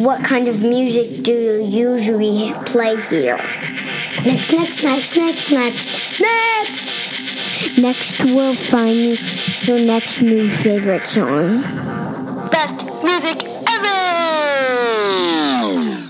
what kind of music do you usually play here? Next, next, next, next, next, next! Next, we'll find you your next new favorite song. Best music ever!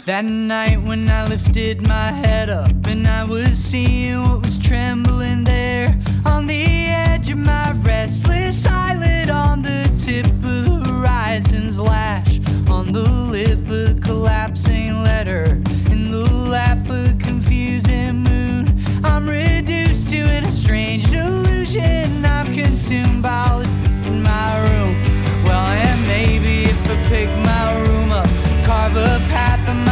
That night when I lifted my head up and I was seeing what was trembling there on the edge of my restless eyelid on the tip of the horizon's lash on the lip of collapsing letter in the lap of confusing moon. I'm reduced to an estranged illusion. I'm consumed by in my room. Well, and maybe if I pick my room up, carve a path.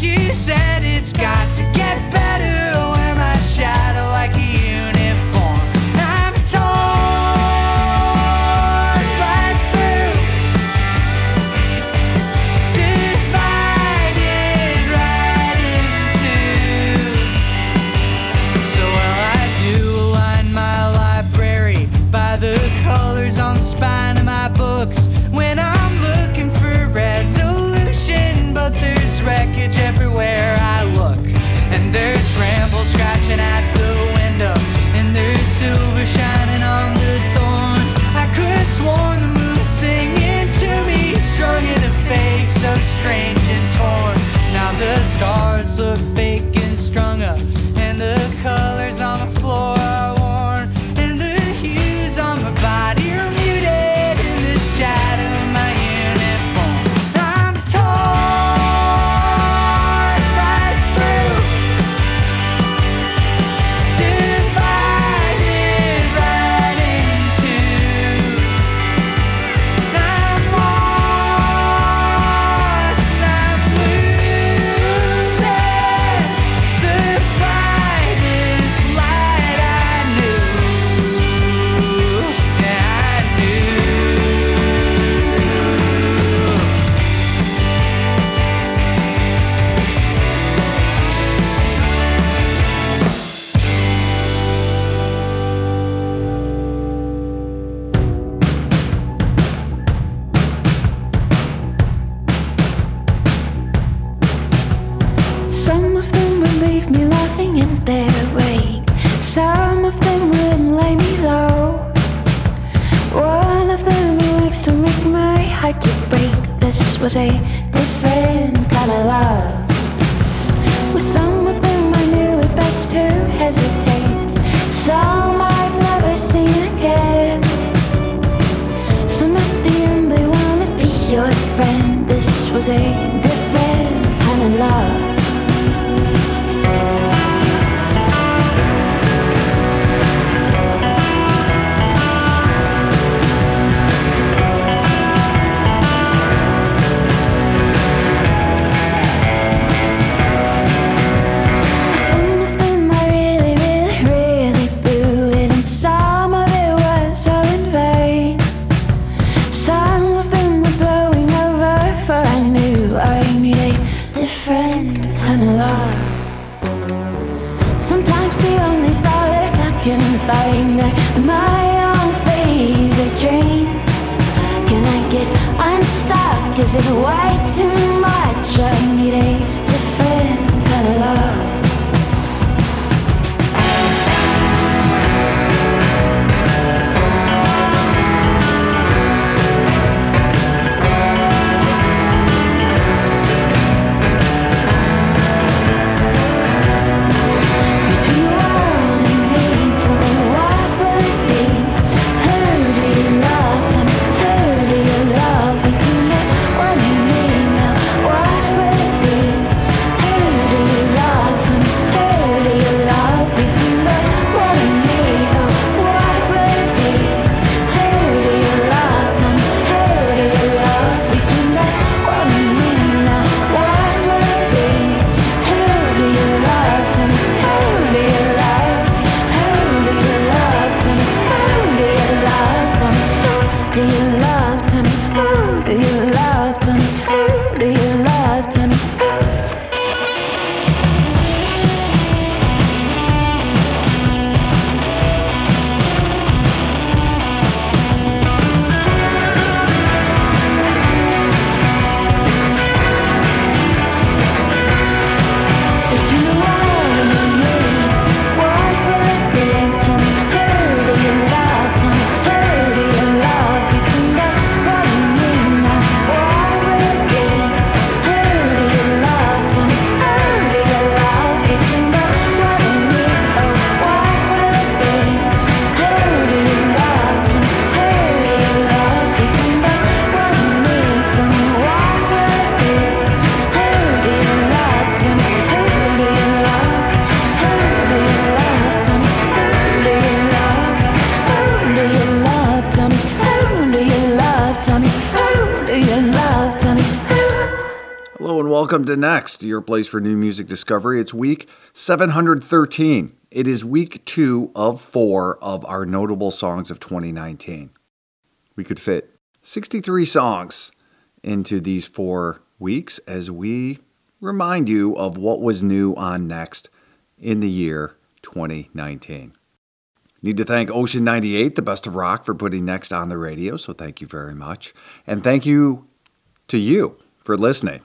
like you said, it's got did way too much. I need a to Next, your place for new music discovery. It's week 713. It is week two of four of our notable songs of 2019. We could fit 63 songs into these four weeks as we remind you of what was new on Next in the year 2019. Need to thank Ocean 98, the best of rock, for putting Next on the radio, so thank you very much. And thank you to you for listening.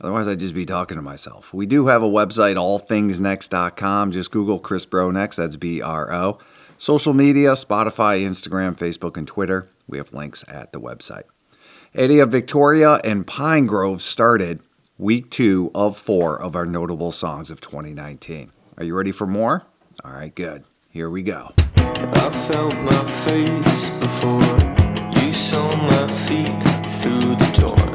Otherwise, I'd just be talking to myself. We do have a website, allthingsnext.com. Just Google Chris Bro Next. That's B R O. Social media Spotify, Instagram, Facebook, and Twitter. We have links at the website. Area of Victoria and Pinegrove started week two of four of our notable songs of 2019. Are you ready for more? All right, good. Here we go. I felt my face before you saw my feet through the door.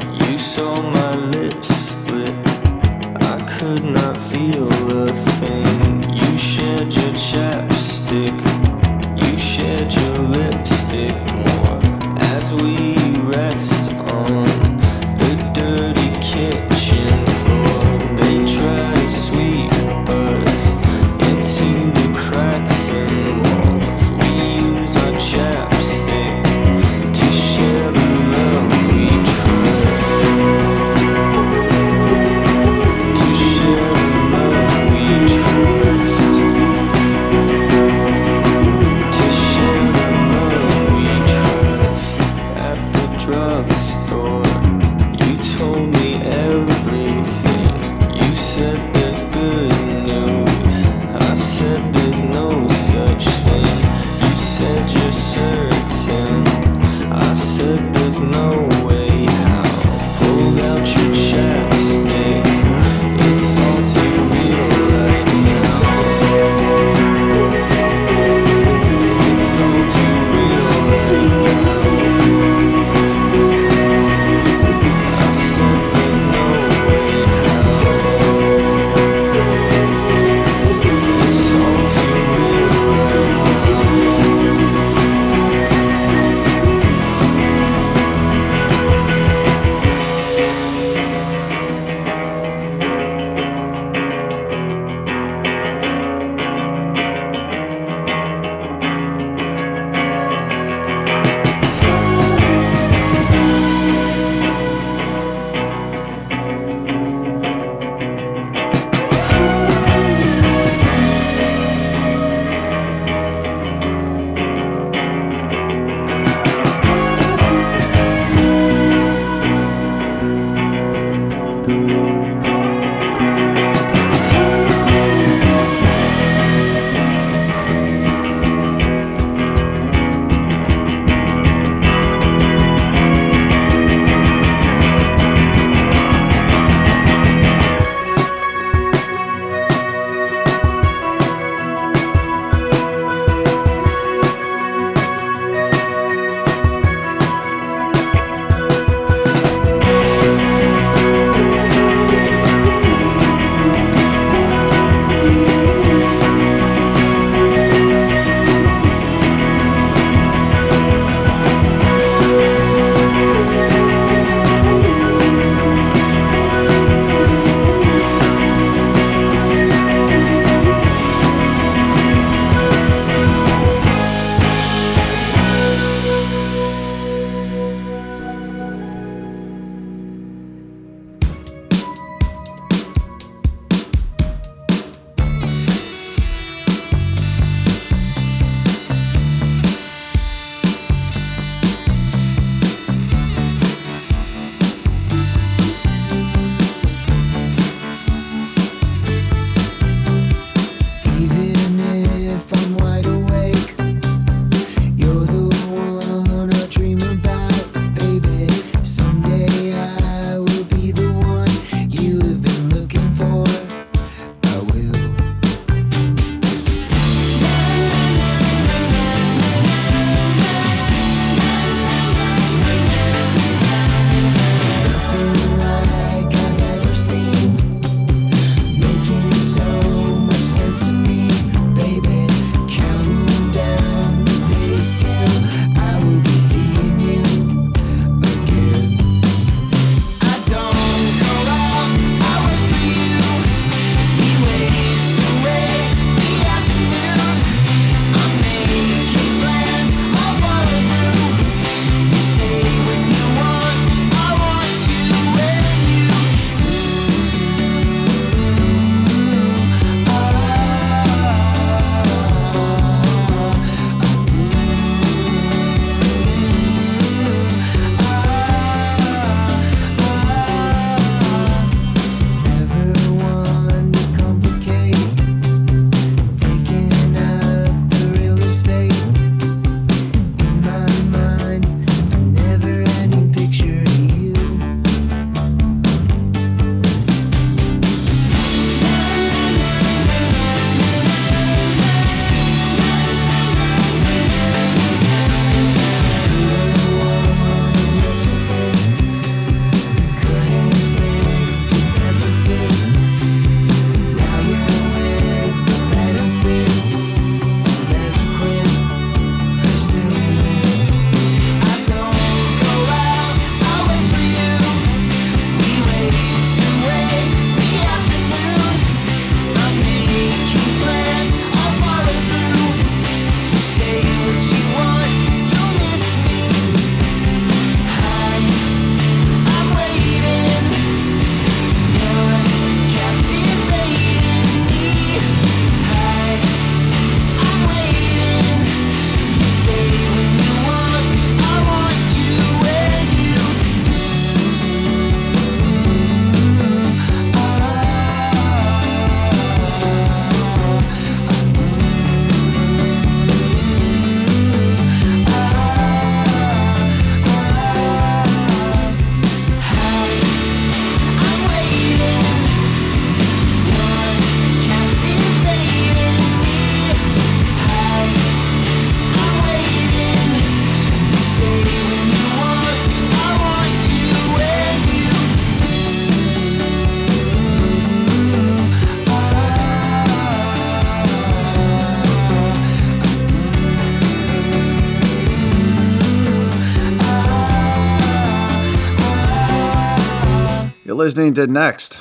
listening to Next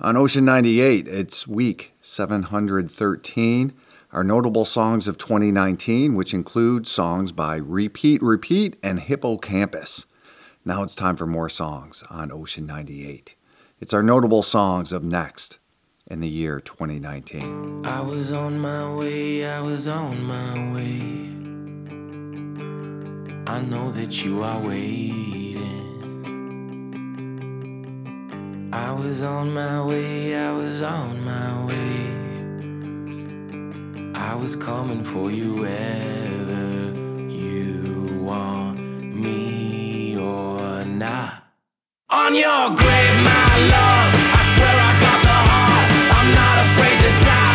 on Ocean 98. It's week 713. Our notable songs of 2019, which include songs by Repeat Repeat and Hippo Campus. Now it's time for more songs on Ocean 98. It's our notable songs of Next in the year 2019. I was on my way, I was on my way. I know that you are waiting. I was on my way, I was on my way. I was coming for you whether you want me or not. On your grave, my love, I swear I got the heart. I'm not afraid to die.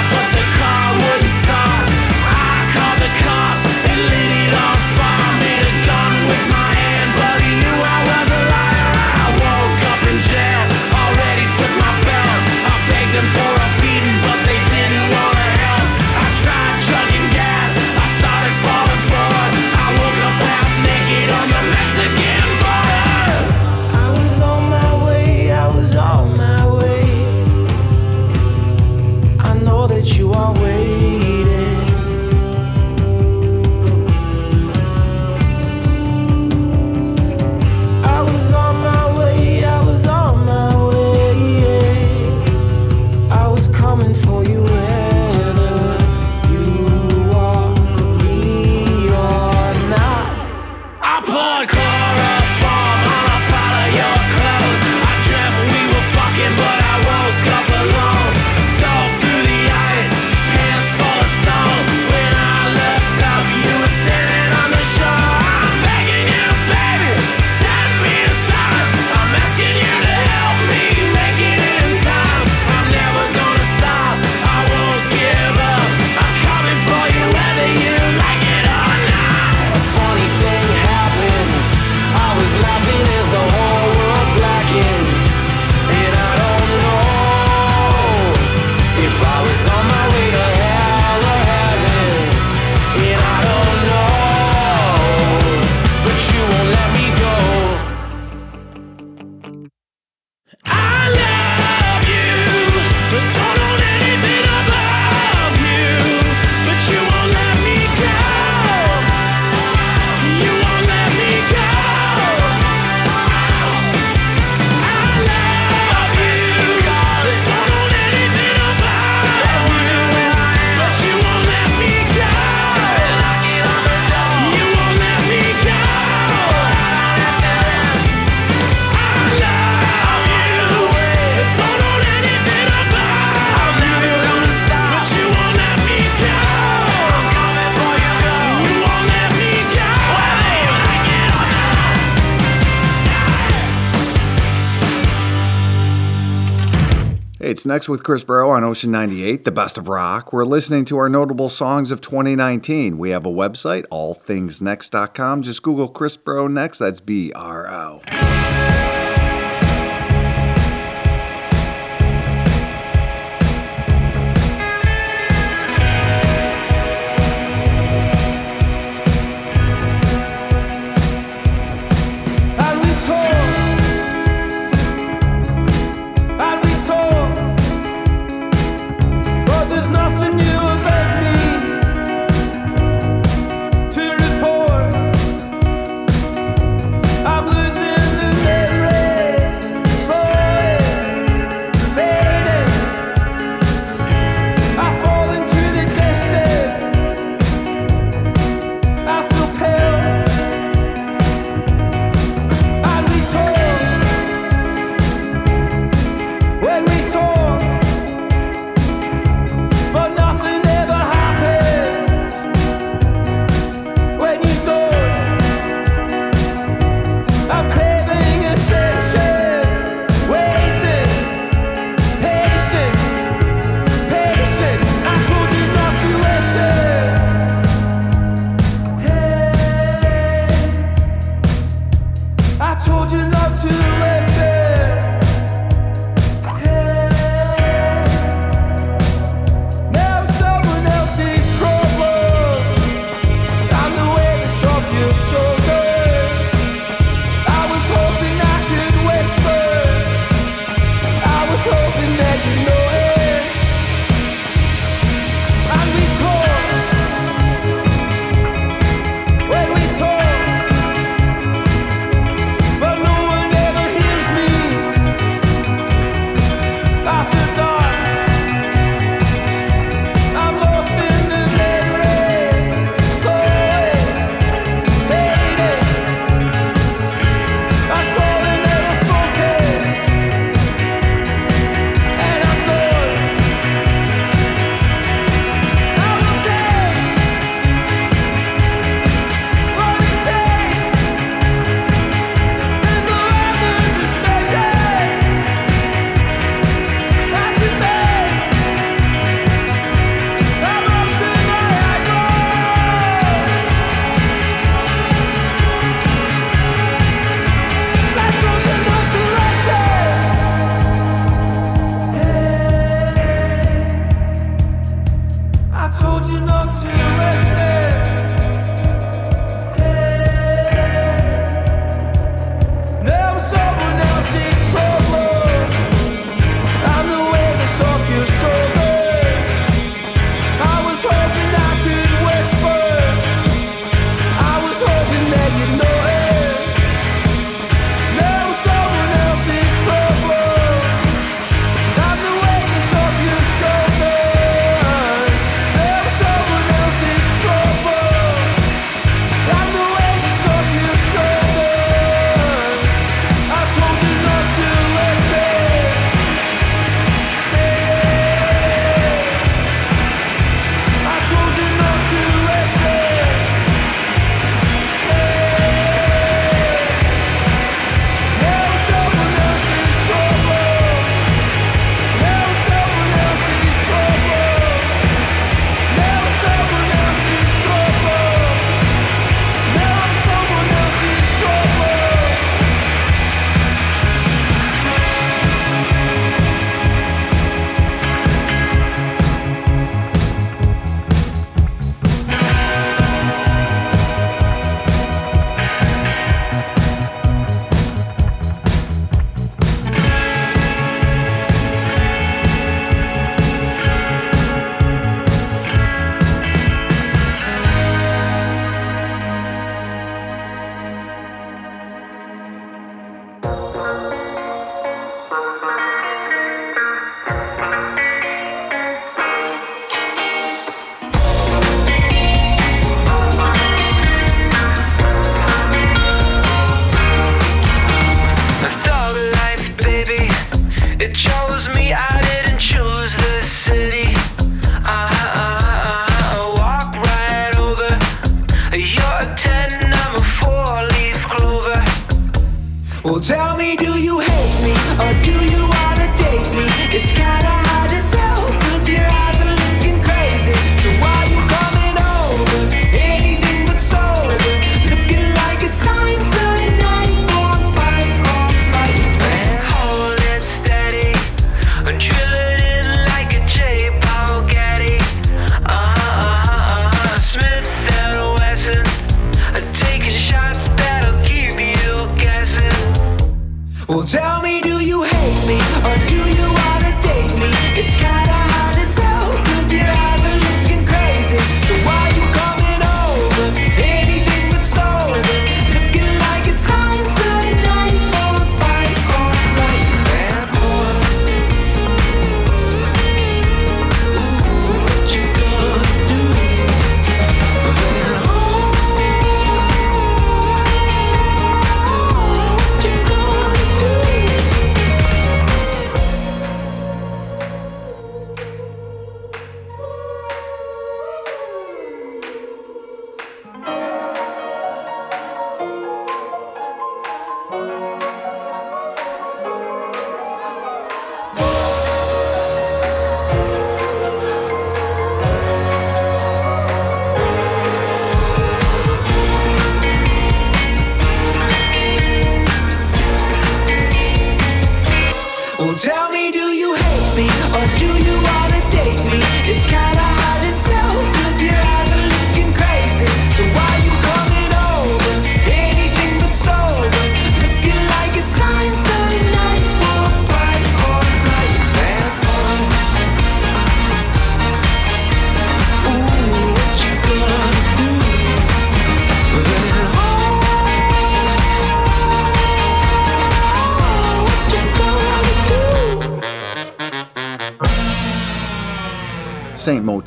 It's next with Chris Bro on Ocean 98, the best of rock. We're listening to our notable songs of 2019. We have a website, allthingsnext.com. Just Google Chris Bro Next. That's B R O.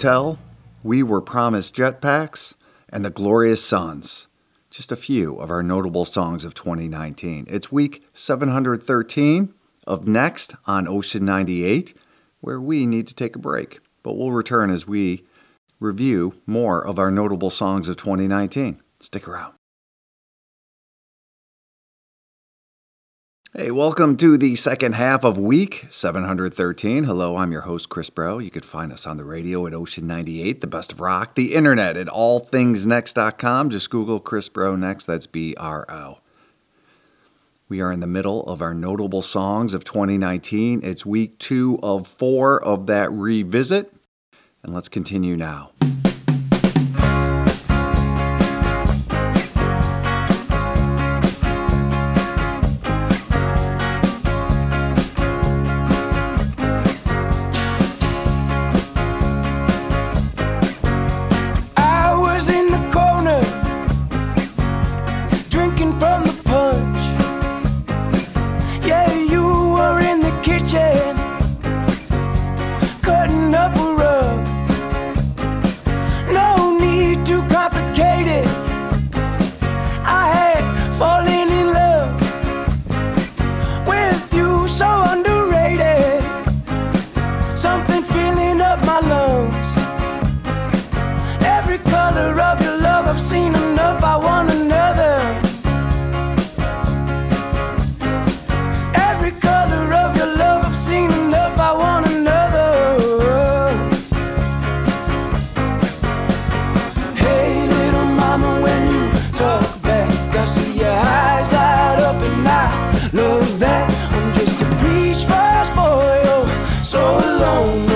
Hotel, we were promised jetpacks, and the Glorious Sons. Just a few of our notable songs of 2019. It's week 713 of Next on Ocean 98, where we need to take a break, but we'll return as we review more of our notable songs of 2019. Stick around. Hey, welcome to the second half of week 713. Hello, I'm your host, Chris Bro. You can find us on the radio at Ocean 98, the best of rock, the internet at allthingsnext.com. Just Google Chris Bro Next, that's B R O. We are in the middle of our notable songs of 2019. It's week two of four of that revisit, and let's continue now. alone.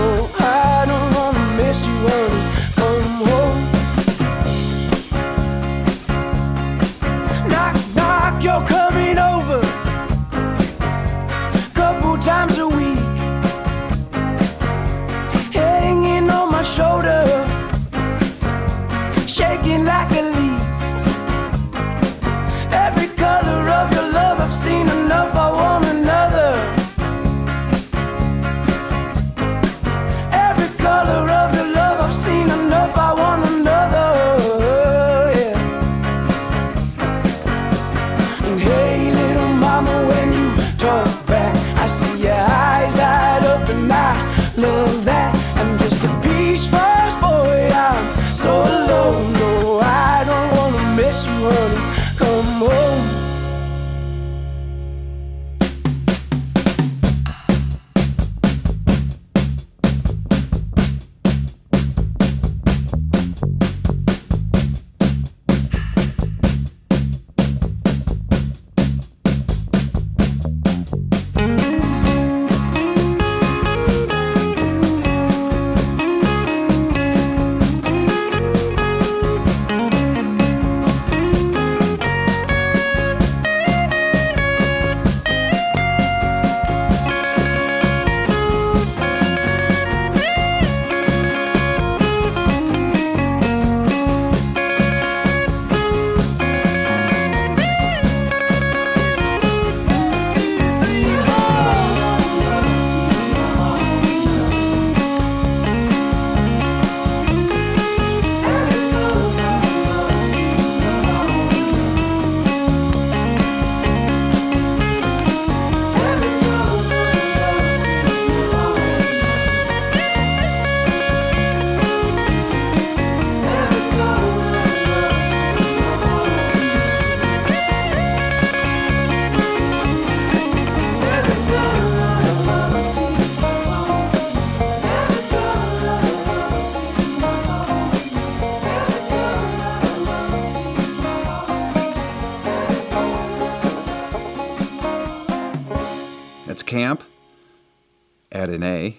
had an A,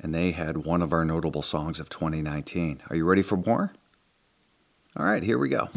and they had one of our notable songs of 2019. Are you ready for more? All right, here we go.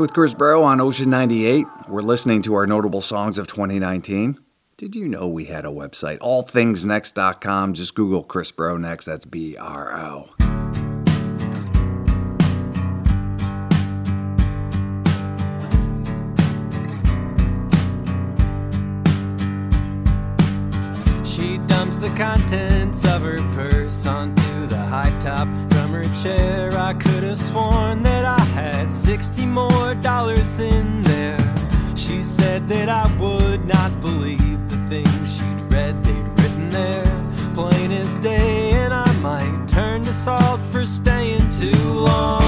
with Chris Bro on Ocean 98. We're listening to our notable songs of 2019. Did you know we had a website? Allthingsnext.com. Just Google Chris Bro Next. That's B R O. She dumps the contents of her purse onto the high top from her chair. I could have sworn that I had 60 more dollars in there. She said that I would not believe the things she'd read they'd written there. Plain as day, and I might turn to salt for staying too long.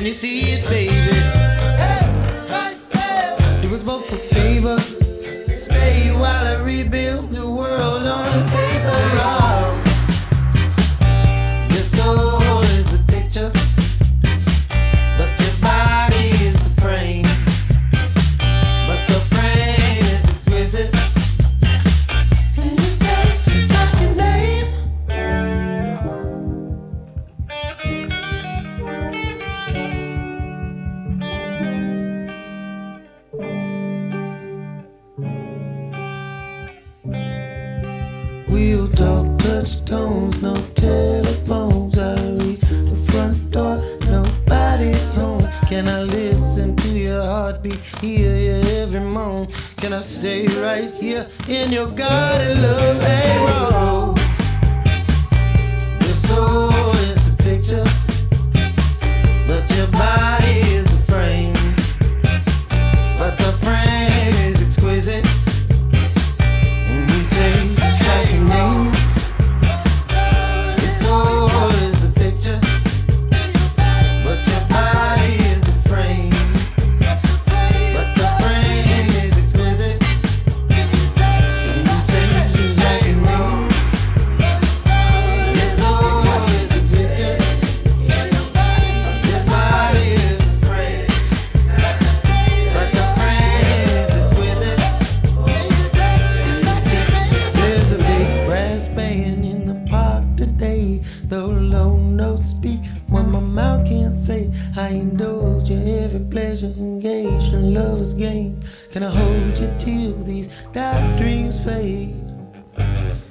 Can you see it, baby? Till these dark dreams fade?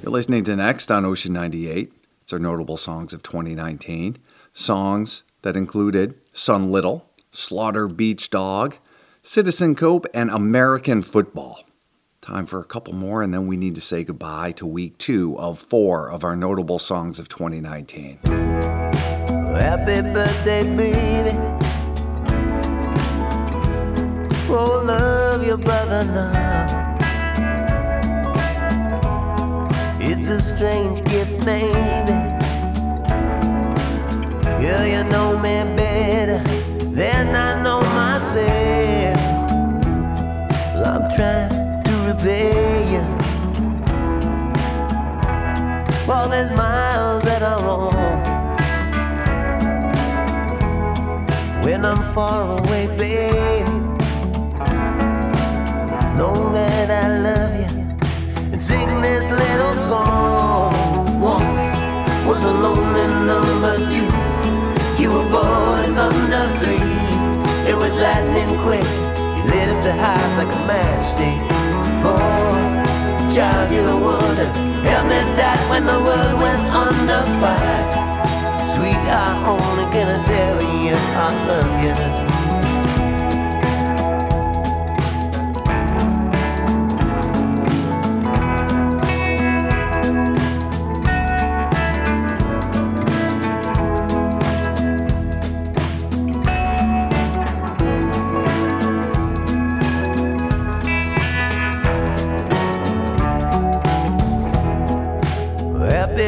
You're listening to Next on Ocean 98. It's our notable songs of 2019. Songs that included Son Little, Slaughter Beach Dog, Citizen Cope, and American Football. Time for a couple more, and then we need to say goodbye to week two of four of our notable songs of 2019. Happy birthday, baby. Oh, love your brother now. A strange gift, baby. Yeah, you know me better than I know myself. Well, I'm trying to repay you. All there's miles that I roam. When I'm far away, babe, know that I love you and sing this song. One was a lonely number two. You were born in thunder three. It was lightning quick. You lit up the house like a matchstick. Four, child, you're a wonder. Held me tight when the world went under five. Sweet, I only gonna tell you I love you.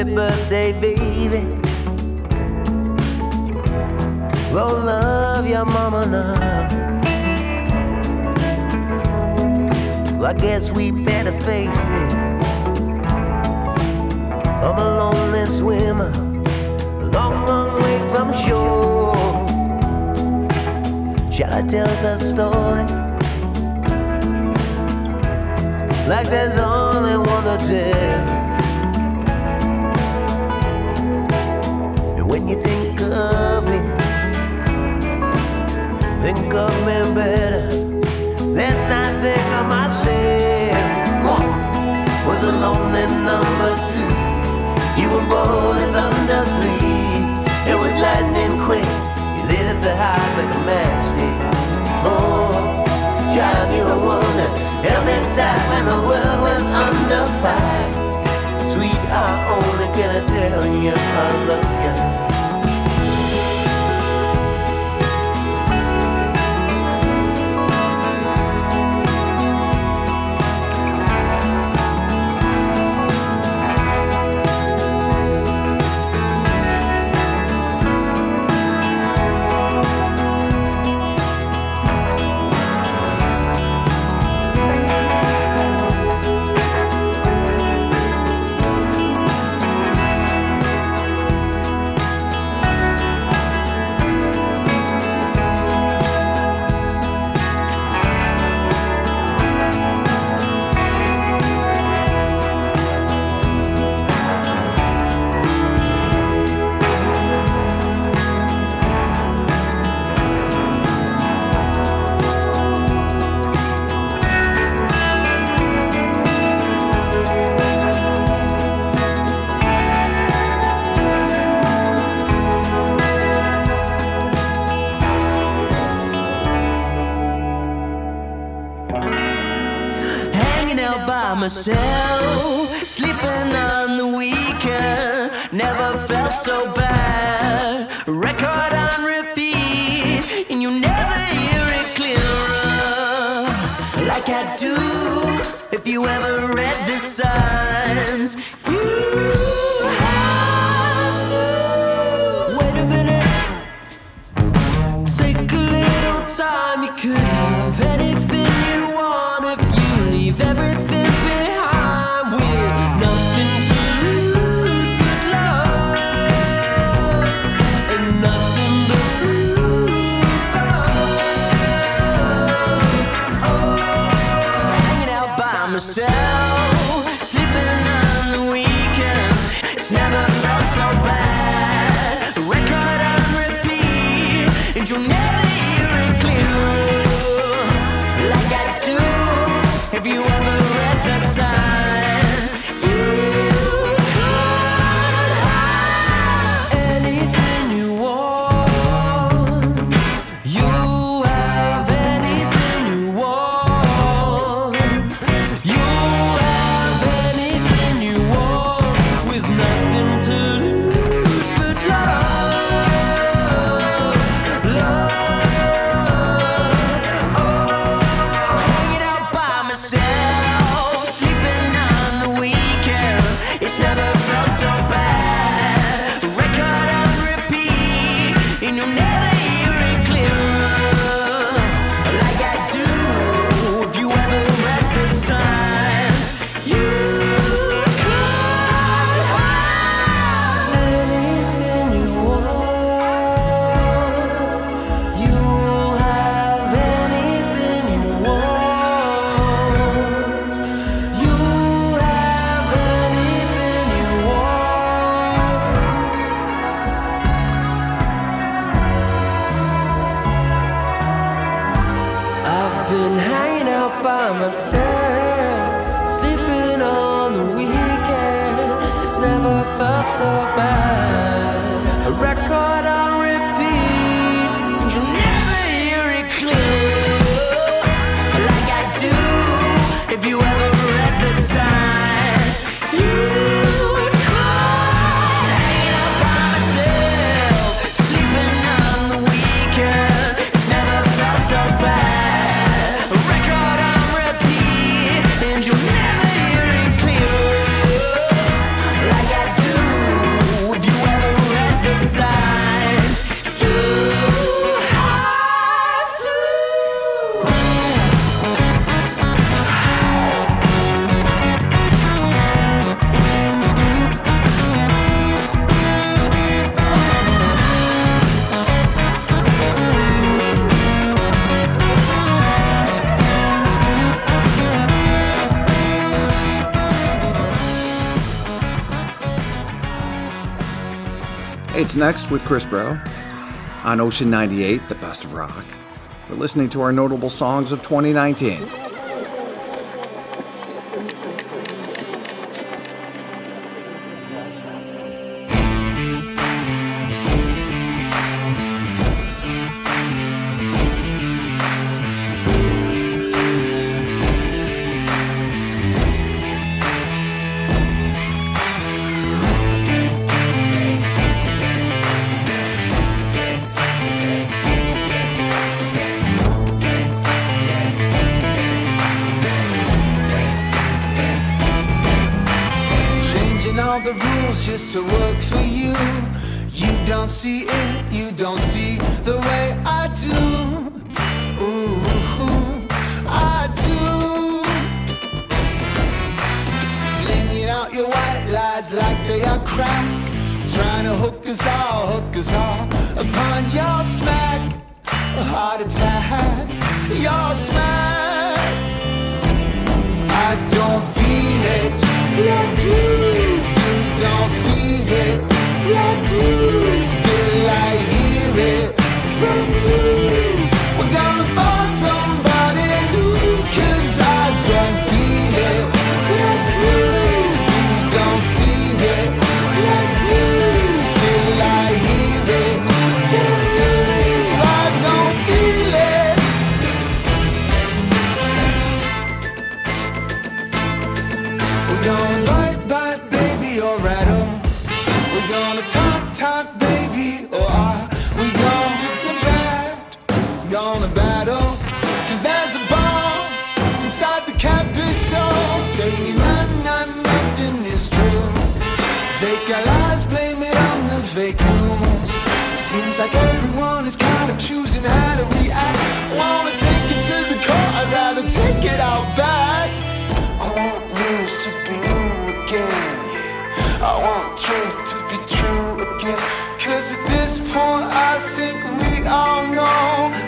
Happy birthday, baby. Well, love your mama now. Well, I guess we better face it. I'm a lonely swimmer, a long, long way from shore. Shall I tell the story? Like there's only one to tell. When you think of me, think of me better than I think of myself. One was a lonely number two. You were born as under three. It was lightning quick. You lit up the house like a matchstick. Four, child, you're a wonder. Held me tight when the world went under five. Sweet, I only gonna tell you I love you. Myself, sleeping on the weekend. Never felt so bad. What's Next with Chris Bro on Ocean 98, the best of rock. We're listening to our notable songs of 2019. Seems like everyone is kind of choosing how to react. I wanna take it to the car, I'd rather take it out back. I want news to be new again. I want truth to be true again. Cause at this point, I think we all know.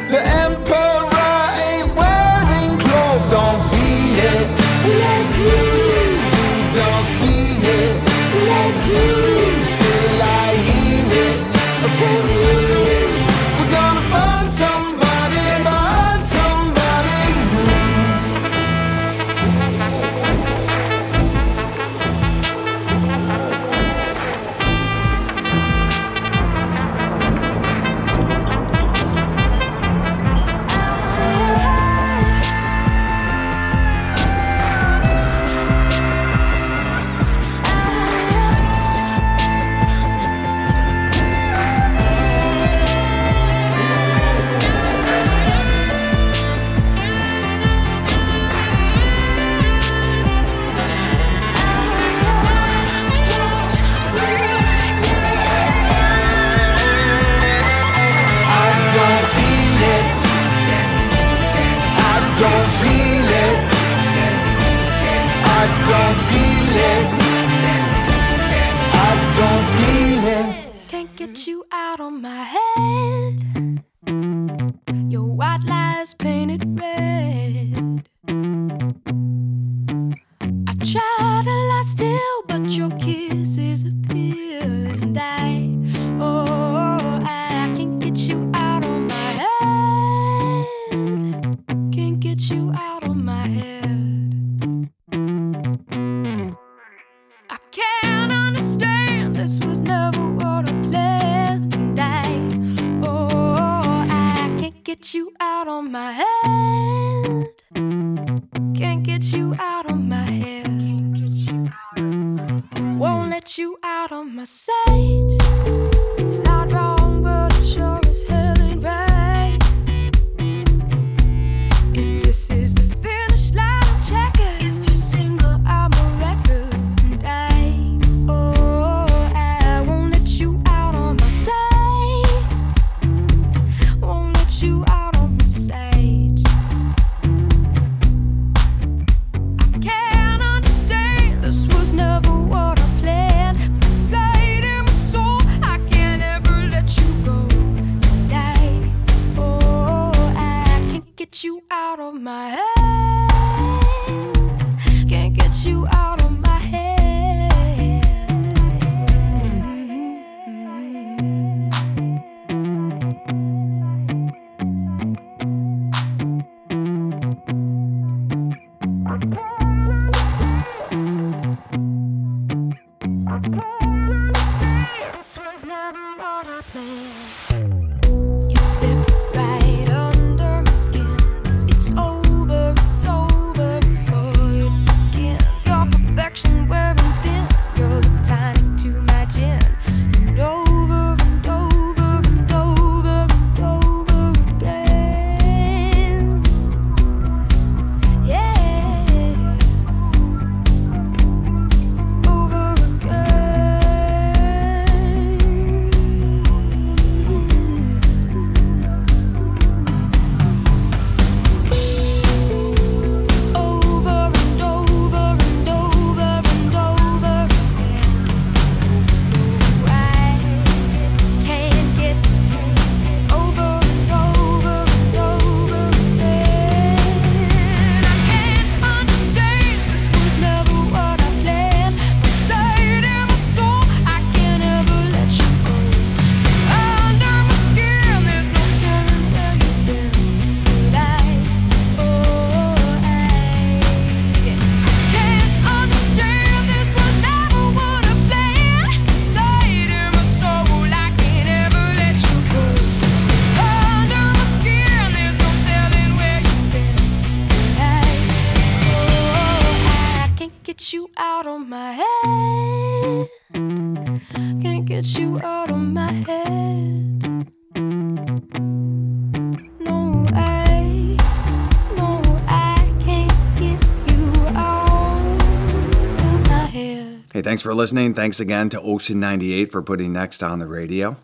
for listening. Thanks again to Ocean 98 for putting Next on the radio.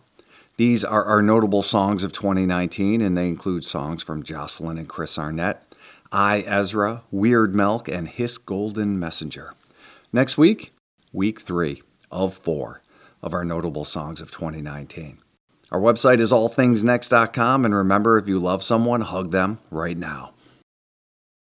These are our notable songs of 2019, and they include songs from Jocelyn and Chris Arndt, I, Ezra, Weird Milk, and His Golden Messenger. Next week, week three of four of our notable songs of 2019. Our website is allthingsnext.com, and remember if you love someone, hug them right now.